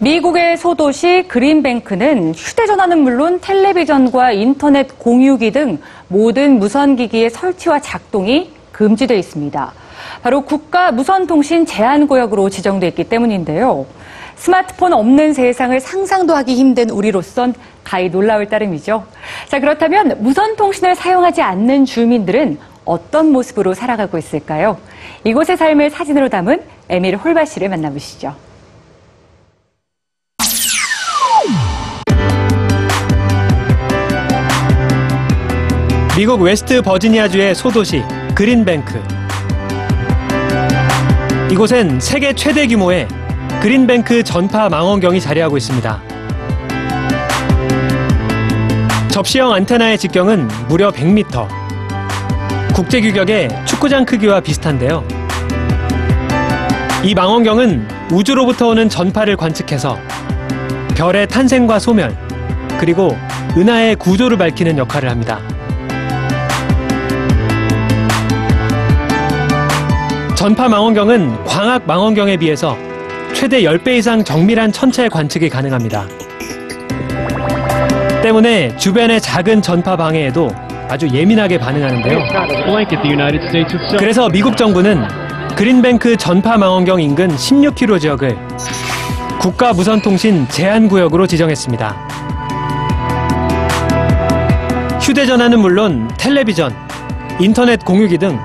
미국의 소도시 그린뱅크는 휴대전화는 물론 텔레비전과 인터넷 공유기 등 모든 무선기기의 설치와 작동이 금지되어 있습니다. 바로 국가 무선통신 제한구역으로 지정돼 있기 때문인데요. 스마트폰 없는 세상을 상상도 하기 힘든 우리로선 가히 놀라울 따름이죠. 자, 그렇다면 무선통신을 사용하지 않는 주민들은 어떤 모습으로 살아가고 있을까요? 이곳의 삶을 사진으로 담은 에밀 홀바 씨를 만나보시죠. 미국 웨스트 버지니아주의 소도시 그린뱅크. 이곳엔 세계 최대 규모의 그린뱅크 전파 망원경이 자리하고 있습니다. 접시형 안테나의 직경은 무려 100m. 국제 규격의 축구장 크기와 비슷한데요. 이 망원경은 우주로부터 오는 전파를 관측해서 별의 탄생과 소멸, 그리고 은하의 구조를 밝히는 역할을 합니다. 전파 망원경은 광학 망원경에 비해서 최대 10배 이상 정밀한 천체 관측이 가능합니다. 때문에 주변의 작은 전파 방해에도 아주 예민하게 반응하는데요. 그래서 미국 정부는 그린뱅크 전파 망원경 인근 16km 지역을 국가 무선통신 제한 구역으로 지정했습니다. 휴대전화는 물론 텔레비전, 인터넷 공유기 등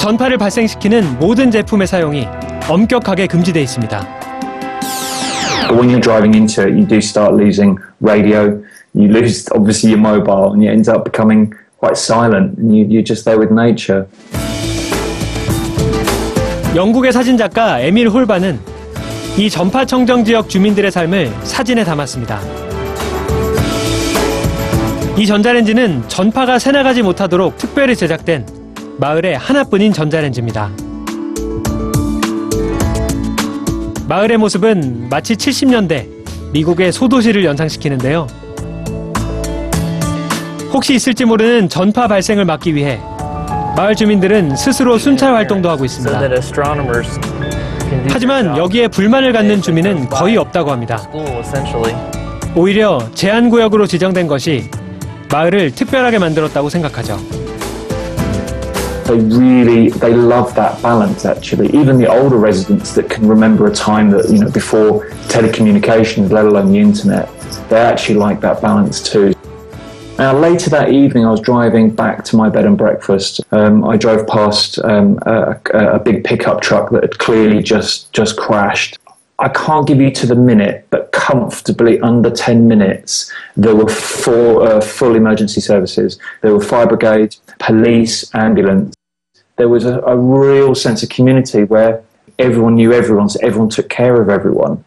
전파를 발생시키는 모든 제품의 사용이 엄격하게 금지되어 있습니다. But when you're driving into it, you do start losing radio. You lose obviously your mobile, and you end up becoming quite silent, and you, you're just there with nature. 영국의 사진 작가 에밀 홀바는 이 전파 청정 지역 주민들의 삶을 사진에 담았습니다. 이 전자레인지는 전파가 새나가지 못하도록 특별히 제작된 마을의 하나뿐인 전자레인지입니다. 마을의 모습은 마치 70년대 미국의 소도시를 연상시키는데요. 혹시 있을지 모르는 전파 발생을 막기 위해 마을 주민들은 스스로 순찰 활동도 하고 있습니다. 하지만. 여기에 불만을 갖는 주민은 거의 없다고 합니다. 오히려 제한구역으로 지정된 것이 마을을 특별하게 만들었다고 생각하죠. They really they love that balance. Actually, even the older residents that can remember a time that you know before telecommunications, let alone the internet, they actually like that balance too. Now, later that evening, I was driving back to my bed and breakfast. Um, I drove past um, a, a, big pickup truck that had clearly just just crashed. I can't give you to the minute, but comfortably under 10 minutes, there were four uh, full emergency services. There were fire brigade, police, ambulance. There was a, a real sense of community where everyone knew everyone, so everyone took care of everyone.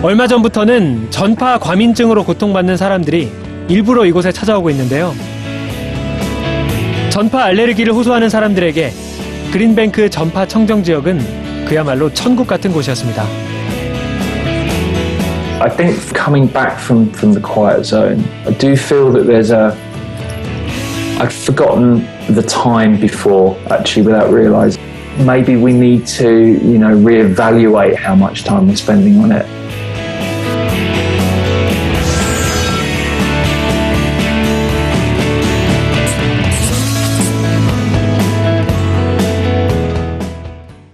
얼마 전부터는 전파 과민증으로 고통받는 사람들이 일부러 이곳에 찾아오고 있는데요. 전파 알레르기를 호소하는 사람들에게 그린뱅크 전파 청정 지역은 그야말로 천국 같은 곳이었습니다. I think coming back from, from the quiet zone, I do feel that there's a. I'd forgotten the time before, actually, without realising. Maybe we need to, you know, reevaluate how much time we're spending on it.